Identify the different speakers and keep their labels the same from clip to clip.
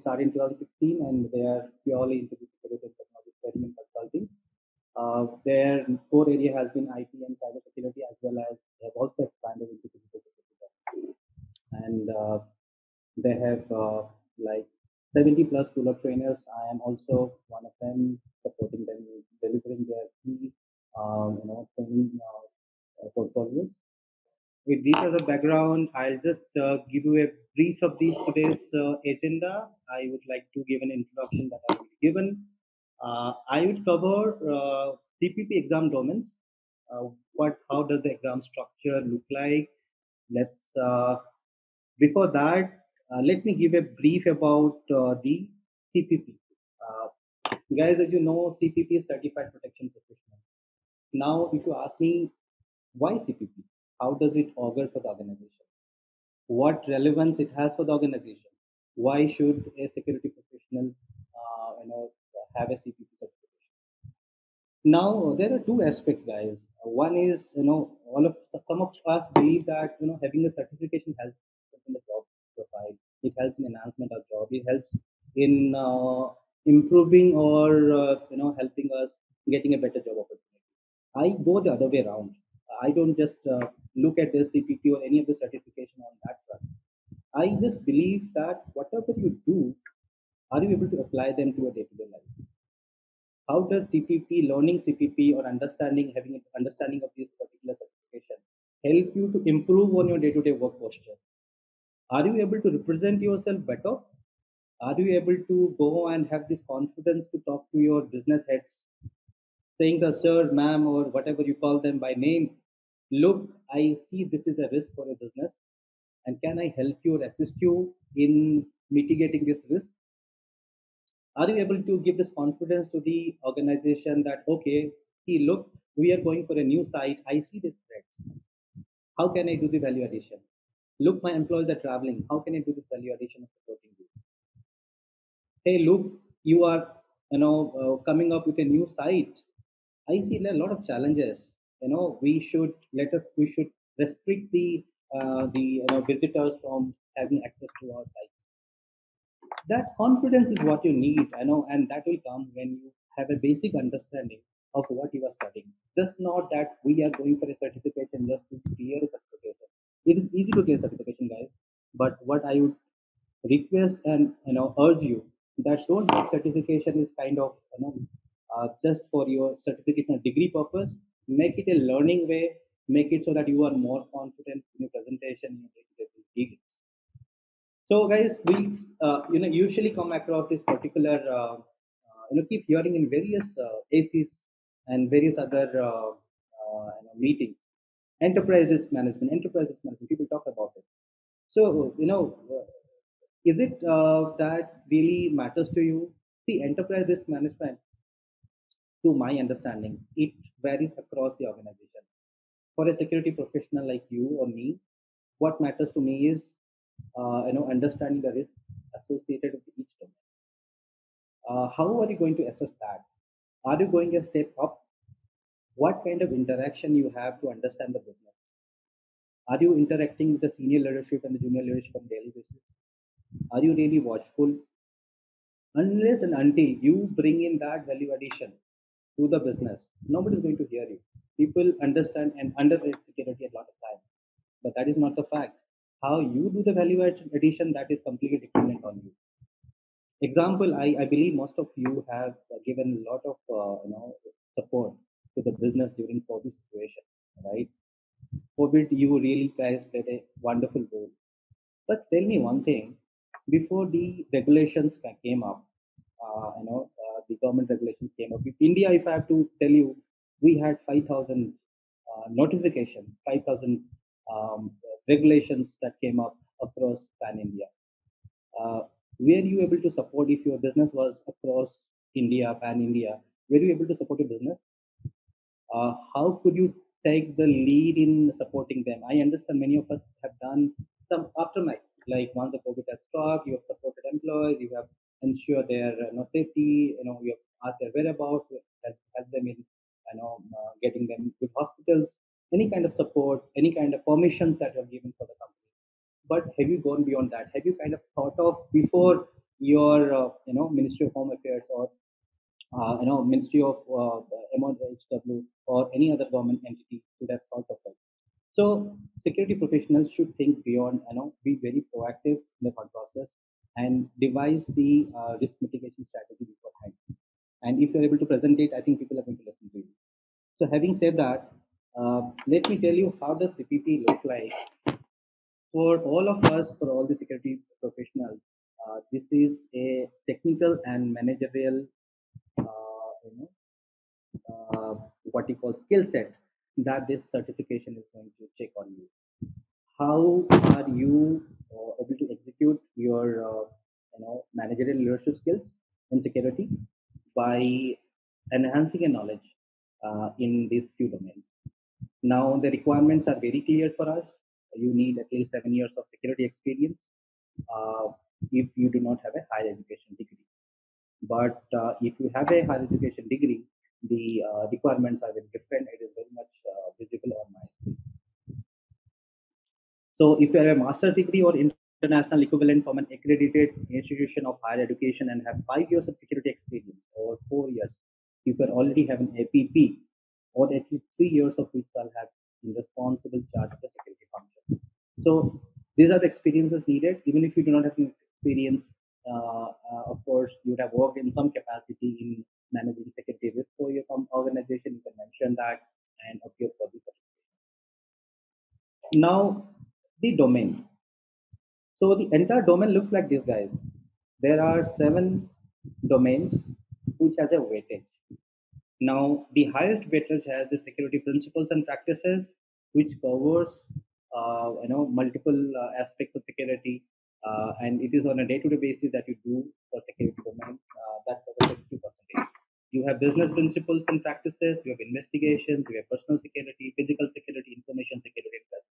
Speaker 1: started in 2016 and they are purely into the technology consulting. Uh, their core area has been IT and cybersecurity as well as they have also expanded into digital security. And uh, they have uh, like 70 plus Ruler trainers. I am also one of them, supporting them, delivering their key, um, you know, training uh, portfolios. With this as a background, I'll just uh, give you a brief of this today's uh, agenda. I would like to give an introduction that I will be given. Uh, I would cover CPP exam domains. what, how does the exam structure look like? Let's before that, uh, let me give a brief about uh, the CPP. Uh, guys, as you know, CPP is Certified Protection Professional. Now, if you ask me, why CPP? How does it augur for the organization? What relevance it has for the organization? Why should a security professional, you know, have a CPP certification? Now, there are two aspects, guys. One is, you know, all of some of us believe that you know having a certification helps in the job profile. It helps in enhancement of job. It helps in uh, improving or uh, you know helping us getting a better job opportunity. I go the other way around. I don't just uh, look at the CPP or any of the certification on that front. I just believe that whatever you do, are you able to apply them to your day-to-day life? How does CPP, learning CPP or understanding, having an understanding of this particular certification help you to improve on your day-to-day work posture? are you able to represent yourself better are you able to go and have this confidence to talk to your business heads saying the sir ma'am or whatever you call them by name look i see this is a risk for a business and can i help you or assist you in mitigating this risk are you able to give this confidence to the organization that okay see look we are going for a new site i see this threats how can i do the value addition Look, my employees are traveling. How can I do this value addition of supporting you? Hey, look, you are you know uh, coming up with a new site. I see a lot of challenges. You know, we should let us we should restrict the uh, the you know, visitors from having access to our site. That confidence is what you need, I know, and that will come when you have a basic understanding of what you are studying. Just not that we are going for a certification just to clear a certification it is easy to get certification guys but what i would request and you know urge you that don't certification is kind of you know uh, just for your certification or degree purpose make it a learning way make it so that you are more confident in your presentation in so guys we uh, you know usually come across this particular uh, uh you know keep hearing in various uh, acs and various other uh, you know, meetings enterprise risk management, enterprise risk management. People talk about it. So, you know, is it that really matters to you? See, enterprise risk management, to my understanding, it varies across the organization. For a security professional like you or me, what matters to me is, uh, you know, understanding the risk associated with each domain. Uh, how are you going to assess that? Are you going a step up what kind of interaction you have to understand the business. Are you interacting with the senior leadership and the junior leadership on daily basis? Are you really watchful? Unless and until you bring in that value addition to the business, nobody is going to hear you. People understand and underrate security a lot of times, but that is not the fact. How you do the value addition that is completely dependent on you. Example, I, I believe most of you have given a lot of uh, you know support to the business during COVID situation, right? COVID, you really guys played a wonderful role. But tell me one thing: before the regulations came up, uh, you know, the government regulations came up. In India, if I have to tell you, we had 5,000 uh, notifications, 5,000 um, regulations that came up across pan India. Uh, were you able to support if your business was across India, pan India? Were you able to support your business? uh, how could you take the lead in supporting them? I understand many of us have done some aftermath, like once the COVID has stopped, you have supported employees, you have ensured their uh, you know, safety, you know, have asked their whereabouts, help, help them in you know, uh, getting them good hospitals, any kind of support, any kind of permissions that are given for the company. But have you gone beyond that? Have you kind of thought of before your uh, you know Ministry of Home Affairs or uh, you know Ministry of uh, MOHW or any other government entity would have thought of that? So security professionals should think beyond, you know, be very proactive in the process and devise the uh, risk mitigation strategy beforehand. And if you're able to present it, I think people are going to listen to you. So having said that, uh, let me tell you how does CPP look like for all of us, for all the security professionals. Uh, this is a technical and managerial, uh, you know, uh, what you call skill set that this certification is going to check on you. How are you able to execute your uh, you know managerial leadership skills in security by enhancing your knowledge uh, in these few domains? Now the requirements are very clear for us. You need at least seven years of security experience uh, if you do not have a higher education degree. But uh, if you have a higher education degree, the uh, requirements are very different. It is very much uh, visible on my screen. So if you have a master's degree or international equivalent from an accredited institution of higher education and have five years of security experience or four years, you can already have an APP or at least three years of which shall have in responsible charge of the security function. So these are the experiences needed. Even if you do not have experience, uh, uh, of course, you would have worked in some capacity in managing security risk for your organization. You can mention that and appear for the certification. Now, the domain. So the entire domain looks like this, guys. There are seven domains which has a weightage. Now, the highest weightage has the security principles and practices, which covers uh, you know multiple uh, aspects of security, uh, and it is on a day-to-day basis that you do for security domain. Uh, that covers 60 percent. You have business principles and practices. You have investigations. You have personal security, physical security, information security, and.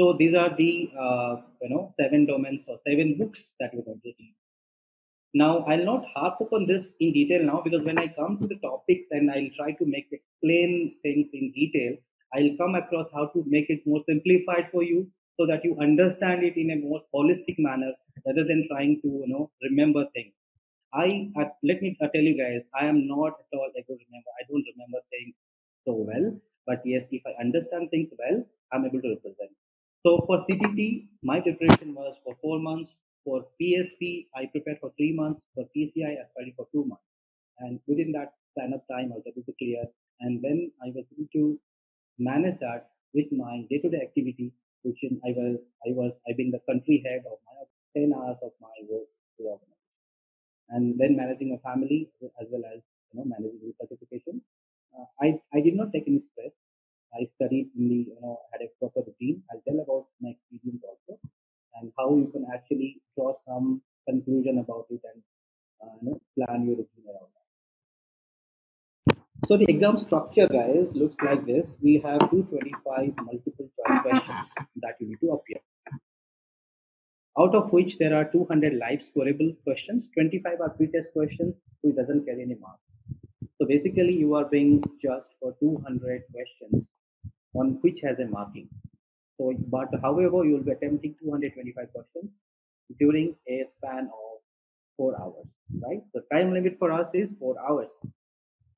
Speaker 1: So these are the uh, you know seven domains or seven books that we're going to read. Now I'll not harp upon this in detail now because when I come to the topics and I'll try to make explain things in detail, I'll come across how to make it more simplified for you so that you understand it in a more holistic manner rather than trying to you know remember things. I, I let me tell you guys, I am not at all a good remember. I don't remember things so well, but yes, if I understand things well, I'm able to represent. So for CPP, my preparation was for four months. For PSP, I prepared for three months. For PCI, I studied for two months. And within that span of time, I was able to clear. And then I was able to manage that with my day-to-day activity, which in, I was, I was, I being the country head of my 10 hours of my work to organize. and then managing a family as well as you know managing the certification. Uh, I I did not take any stress. I studied in the you know had a proper routine. I'll tell about my experience also and how you can actually draw some conclusion about it and uh, you know plan your routine around that. So the exam structure, guys, looks like this. We have 225 multiple choice questions that you need to appear out of which there are 200 live scoreable questions, 25 are pre-test questions, so it doesn't carry any marks. So basically, you are being judged for 200 questions on which has a marking. So, but however, you will be attempting 225 questions during a span of four hours, right? The time limit for us is four hours.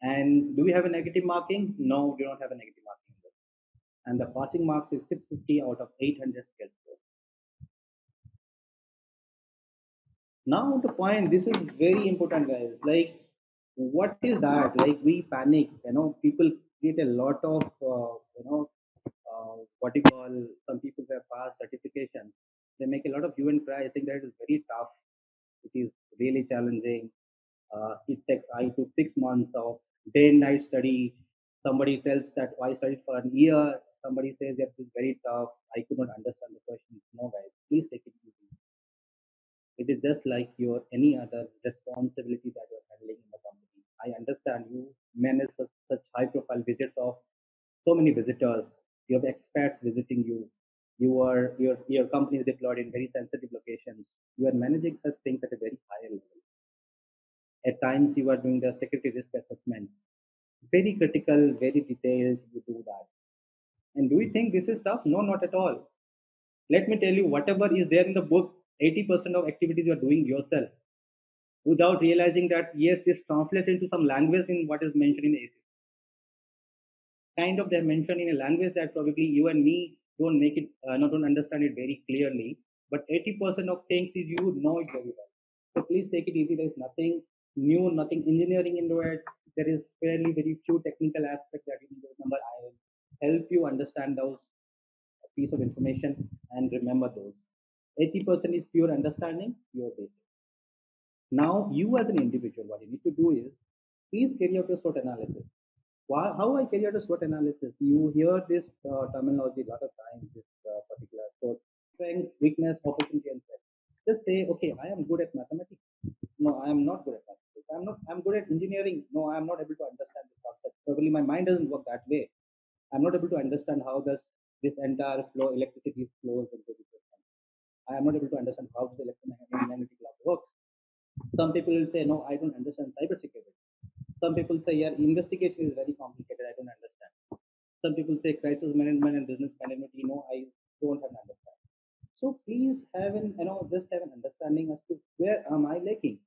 Speaker 1: And do we have a negative marking? No, we do not have a negative marking. And the passing marks is 650 out of 800 skills. now the point this is very important guys like what is that like we panic you know people get a lot of uh, you know uh, what you call some people have passed certification. They make a lot of hue and cry. I think that is very tough. It is really challenging. Uh, it takes i took six months of day and night study. Somebody tells that oh, i studied for a year. Somebody says that it's very tough. I could not understand the questions no guys please take it easy. It is just like your any other responsibility that you're handling in the company. I understand you manage such, such high profile visits of so many visitors. You have expats visiting you. You are your your company is deployed in very sensitive locations. You are managing such things at a very high level. At times you are doing the security risk assessment. Very critical, very detailed, you do that. And do you think this is tough? No, not at all. Let me tell you, whatever is there in the book 80% of activities you are doing yourself without realizing that yes, this translates into some language in what is mentioned in ASIS. Kind of they're mentioned in a language that probably you and me don't make it, uh, not don't understand it very clearly. But 80% of things is you know it very well. So please take it easy. There's nothing new, nothing engineering into it. There is fairly very few technical aspects that you need to remember. I will help you understand those piece of information and remember those. 80% is pure understanding, pure basic. Now, you as an individual, what you need to do is please carry out your SWOT analysis. Why, how I carry out a SWOT analysis? You hear this uh, terminology a lot of times, this uh, particular SWOT strength, weakness, opportunity, and threat. Just say, okay, I am good at mathematics. No, I am not good at mathematics. I'm not. I'm good at engineering. No, I am not able to understand this concept. Probably my mind doesn't work that way. I'm not able to understand how does this entire flow electricity flows into the system. I am not able to understand how the electromagnetic law works. Some people will say, no, I don't understand cybersecurity. Some people say, yeah, investigation is very complicated. I don't understand. Some people say crisis management and business management, you know, I don't have an understanding. So please have an, you know, just have an understanding as to where am I lacking.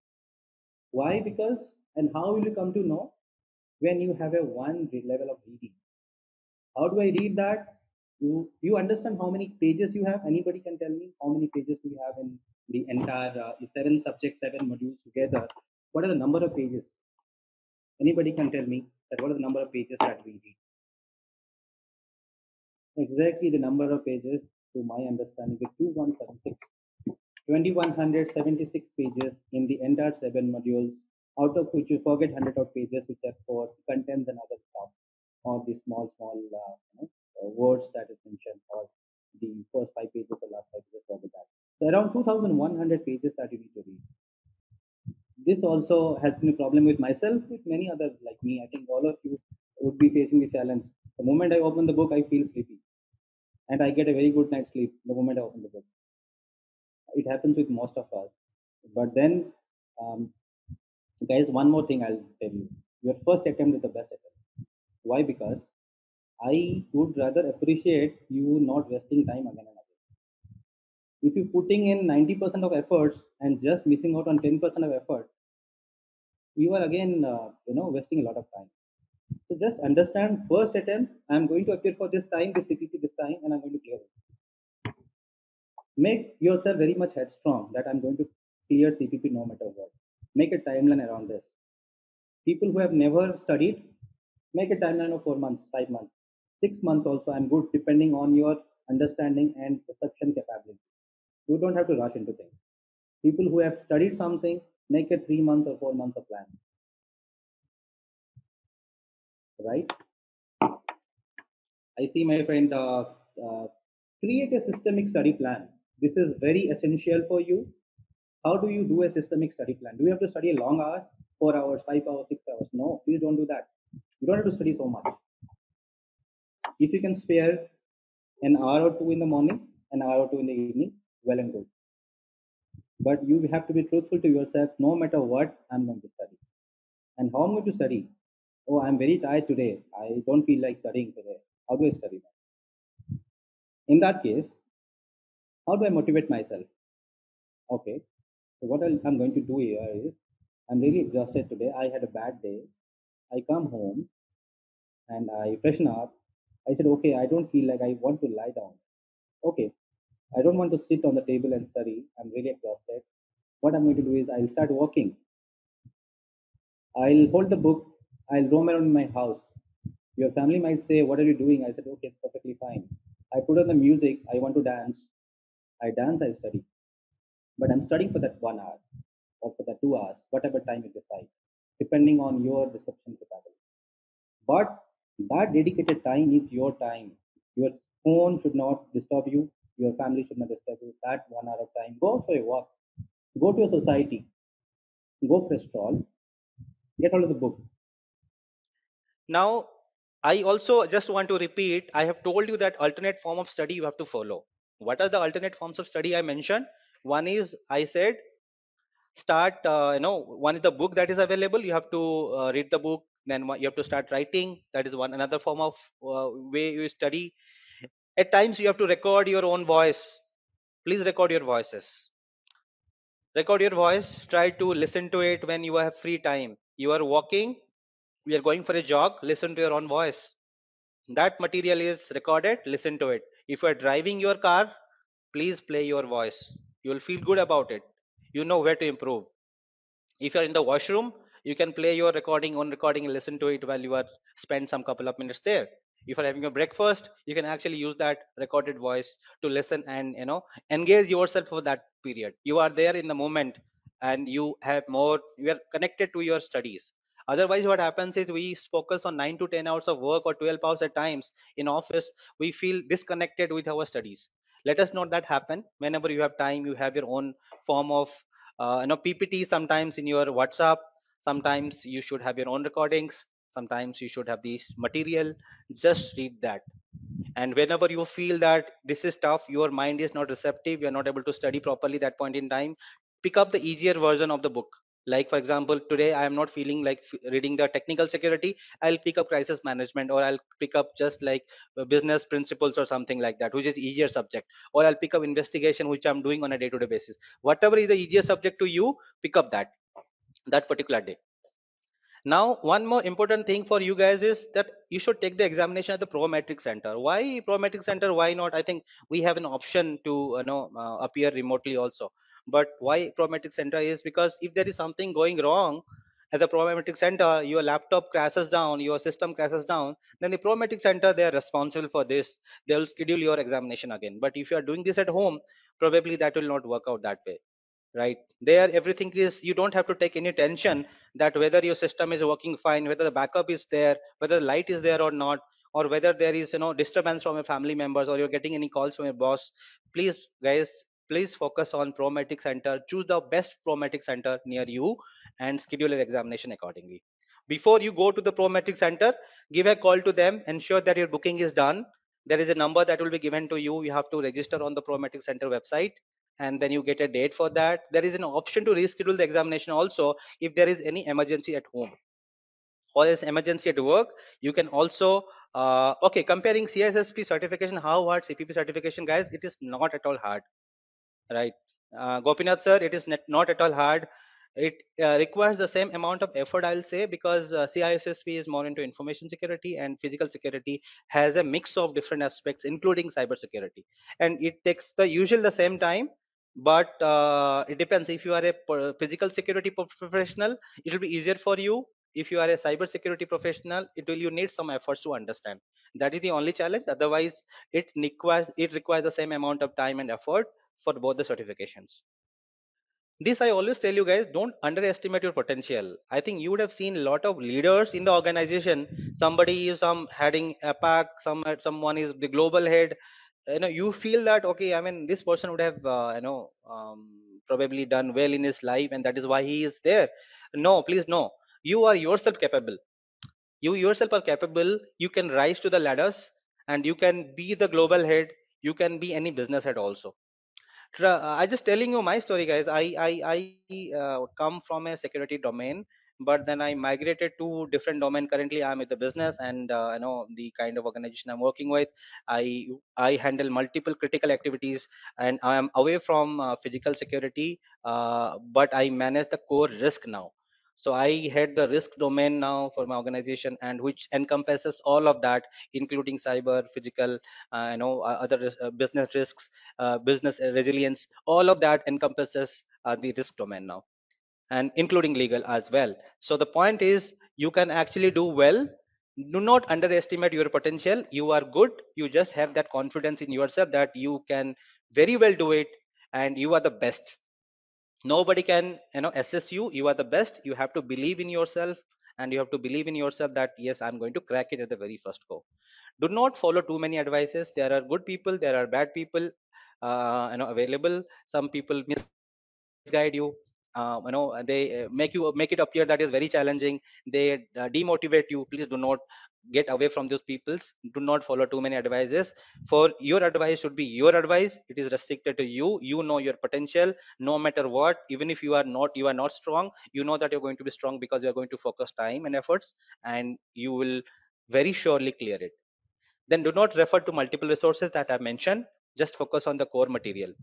Speaker 1: Why? Because, and how will you come to know when you have a one level of reading? How do I read that? You, you understand how many pages you have? Anybody can tell me how many pages we have in the entire uh, seven subjects, seven modules together? What are the number of pages? Anybody can tell me that what are the number of pages that we read? Exactly the number of pages, to my understanding, is 2176. 2176 pages in the entire seven modules, out of which you forget 100 of pages which are for contents and other stuff, or the small, small uh, you know, uh, words that is mentioned, or the first five pages or last five pages, forget that. So around 2100 pages that you need to read. This also has been a problem with myself, with many others like me. I think all of you would be facing the challenge. The moment I open the book, I feel sleepy. And I get a very good night's sleep the moment I open the book. It happens with most of us. But then, um, guys, one more thing I'll tell you. Your first attempt is the best attempt. Why? Because I would rather appreciate you not wasting time again and again. If you're putting in 90% of efforts and just missing out on 10% of effort, you are again, uh, you know, wasting a lot of time. So just understand first attempt, I'm going to appear for this time, this CPP this time, and I'm going to clear it. Make yourself very much headstrong that I'm going to clear CPP no matter what. Make a timeline around this. People who have never studied, make a timeline of four months, five months, six months also. I'm good depending on your understanding and perception capability. You don't have to rush into things. People who have studied something, make a three months or four months of plan. Right? I see my friend, uh, uh, create a systemic study plan. This is very essential for you. How do you do a systemic study plan? Do you have to study a long hours, four hours, five hours, six hours? No, please don't do that. You don't have to study so much. If you can spare an hour or two in the morning, an hour or two in the evening, well and good. But you have to be truthful to yourself no matter what I'm going to study. And how I'm going to study? Oh, I'm very tired today. I don't feel like studying today. How do I study? In that case, how do I motivate myself? Okay, so what I'm going to do here is I'm really exhausted today. I had a bad day. I come home and I freshen up. I said, okay, I don't feel like I want to lie down. Okay, I don't want to sit on the table and study. I'm really exhausted. What I'm going to do is I'll start walking. I'll hold the book. I'll roam around in my house. Your family might say, What are you doing? I said, Okay, it's perfectly fine. I put on the music. I want to dance. I dance, I study. But I'm studying for that one hour or for that two hours, whatever time you decide, depending on your reception capacity. But that dedicated time is your time. Your phone should not disturb you. Your family should not disturb you. That one hour of time. Go for a walk. Go to a society. Go for a stroll. Get hold of the book.
Speaker 2: Now, I also just want to repeat, I have told you that alternate form of study you have to follow. What are the alternate forms of study I mentioned? One is, I said, start, uh, you know, one is the book that is available. You have to uh, read the book. Then you have to start writing. That is one another form of uh, way you study. At times you have to record your own voice. Please record your voices. record your voice try to listen to it when you have free time. You are walking you are going for a jog listen to your own voice. That material is recorded listen to it. If you are driving your car please play your voice. You will feel good about it. You know where to improve. If you're in the washroom you can play your recording on recording and listen to it while you are spend some couple of minutes there if you're having a breakfast you can actually use that recorded voice to listen and you know engage yourself for that period. You are there in the moment and you have more you are connected to your studies. Otherwise what happens is we focus on 9 to 10 hours of work or 12 hours at times in office. We feel disconnected with our studies. Let us not that happen. Whenever you have time you have your own form of uh, you know ppt sometimes in your whatsapp. Sometimes you should have your own recordings sometimes you should have this material just read that. And whenever you feel that this is tough your mind is not receptive you're not able to study properly that point in time pick up the easier version of the book. Like for example today i am not feeling like reading the technical security i'll pick up crisis management or i'll pick up just like uh, business principles or something like that which is easier subject. Or i'll pick up investigation which i'm doing on a day to day basis. Whatever is the easier subject to you pick up that that particular day now, one more important thing for you guys is that you should take the examination at the Prometric Center. Why Prometric Center? Why not? I think we have an option to you know uh, appear remotely also. But why Prometric Center is because if there is something going wrong at the Prometric Center, your laptop crashes down, your system crashes down, then the Prometric Center they are responsible for this. They will schedule your examination again. But if you are doing this at home, probably that will not work out that way right? There everything is you don't have to take any tension that whether your system is working fine whether the backup is there whether the light is there or not or whether there is you know disturbance from your family members or you're getting any calls from your boss. Please guys please focus on prometric center. Choose the best prometric center near you and schedule your examination accordingly. Before you go to the prometric center give a call to them. Ensure that your booking is done. There is a number that will be given to you. You have to register on the prometric center website and then you get a date for that. There is an option to reschedule the examination also if there is any emergency at home. Or is emergency at work you can also uh, okay comparing cissp certification how hard cpp certification guys it is not at all hard right? Uh, gopinath sir it is not, not at all hard. It uh, requires the same amount of effort i'll say because uh, cissp is more into information security and physical security has a mix of different aspects including cyber security. And it takes the usual the same time but uh, it depends. If you are a physical security professional it will be easier for you. If you are a cyber security professional it will you need some efforts to understand. That is the only challenge. Otherwise it requires it requires the same amount of time and effort for both the certifications. This i always tell you guys don't underestimate your potential. I think you would have seen a lot of leaders in the organization. Somebody is some heading apac some someone is the global head you know you feel that okay i mean this person would have uh, you know um, probably done well in his life and that is why he is there. No please no. You are yourself capable. You yourself are capable. You can rise to the ladders and you can be the global head. You can be any business head also. Uh, I just telling you my story, guys. I I I uh, come from a security domain, but then I migrated to different domain. Currently, I'm with the business, and uh, you know the kind of organization I'm working with. I I handle multiple critical activities, and I am away from uh, physical security, uh, but I manage the core risk now. So I head the risk domain now for my organization, and which encompasses all of that, including cyber, physical, uh, you know, uh, other ris- uh, business risks uh, business resilience all of that encompasses the risk domain now and including legal as well. So the point is you can actually do well. Do not underestimate your potential. You are good. You just have that confidence in yourself that you can very well do it and you are the best. Nobody can you know assess you. You are the best. You have to believe in yourself and you have to believe in yourself that yes i'm going to crack it at the very first go. Do not follow too many advices. There are good people there are bad people uh, you know available. Some people misguide you uh, you know they uh, make you make it appear that is very challenging. They uh, demotivate you. Please do not get away from those peoples. Do not follow too many advices. For your advice should be your advice. It is restricted to you. You know your potential. No matter what even if you are not you are not strong you know that you're going to be strong because you're going to focus time and efforts and you will very surely clear it. Then do not refer to multiple resources that i mentioned. Just focus on the core material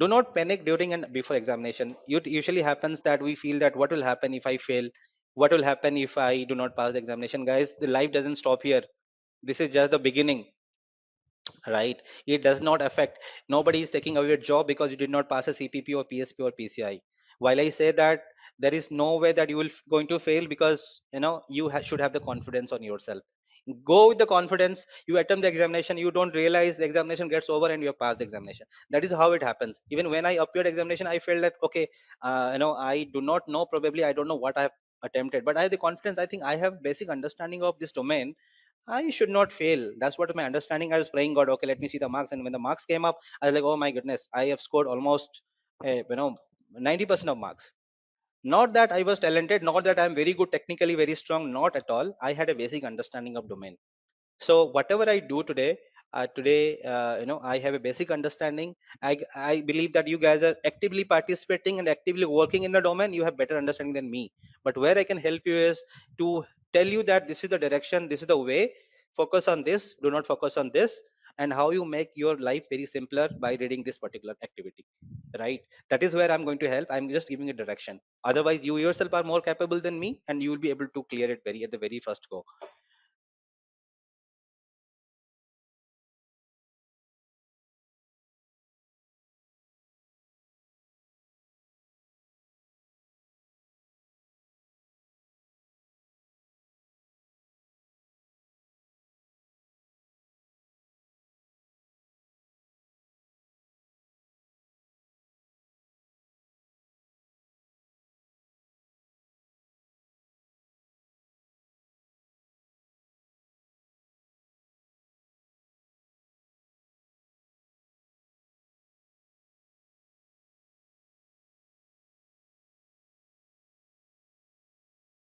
Speaker 2: do not panic during and before examination. It usually happens that we feel that what will happen if i fail? What will happen if i do not pass the examination? Guys the life doesn't stop here. This is just the beginning right? It does not affect nobody is taking away your job because you did not pass a cpp or psp or pci while i say that there is no way that you will going to fail because you know you ha- should have the confidence on yourself go with the confidence you attempt the examination you don't realize the examination gets over and you have passed the examination that is how it happens even when i appeared examination i felt that okay uh, you know i do not know probably i don't know what i have attempted but i have the confidence i think i have basic understanding of this domain I should not fail. That's what my understanding. I was praying God. Okay, let me see the marks. And when the marks came up, I was like, oh my goodness, I have scored almost, uh, you know, 90% of marks. Not that I was talented, not that I'm very good technically, very strong. Not at all. I had a basic understanding of domain. So whatever i do today uh, today uh, you know i have a basic understanding. I, I believe that you guys are actively participating and actively working in the domain. You have better understanding than me. But where i can help you is to tell you that this is the direction this is the way. Focus on this do not focus on this and how you make your life very simpler by reading this particular activity right? That is where i'm going to help. I'm just giving a direction. Otherwise you yourself are more capable than me and you will be able to clear it very at the very first go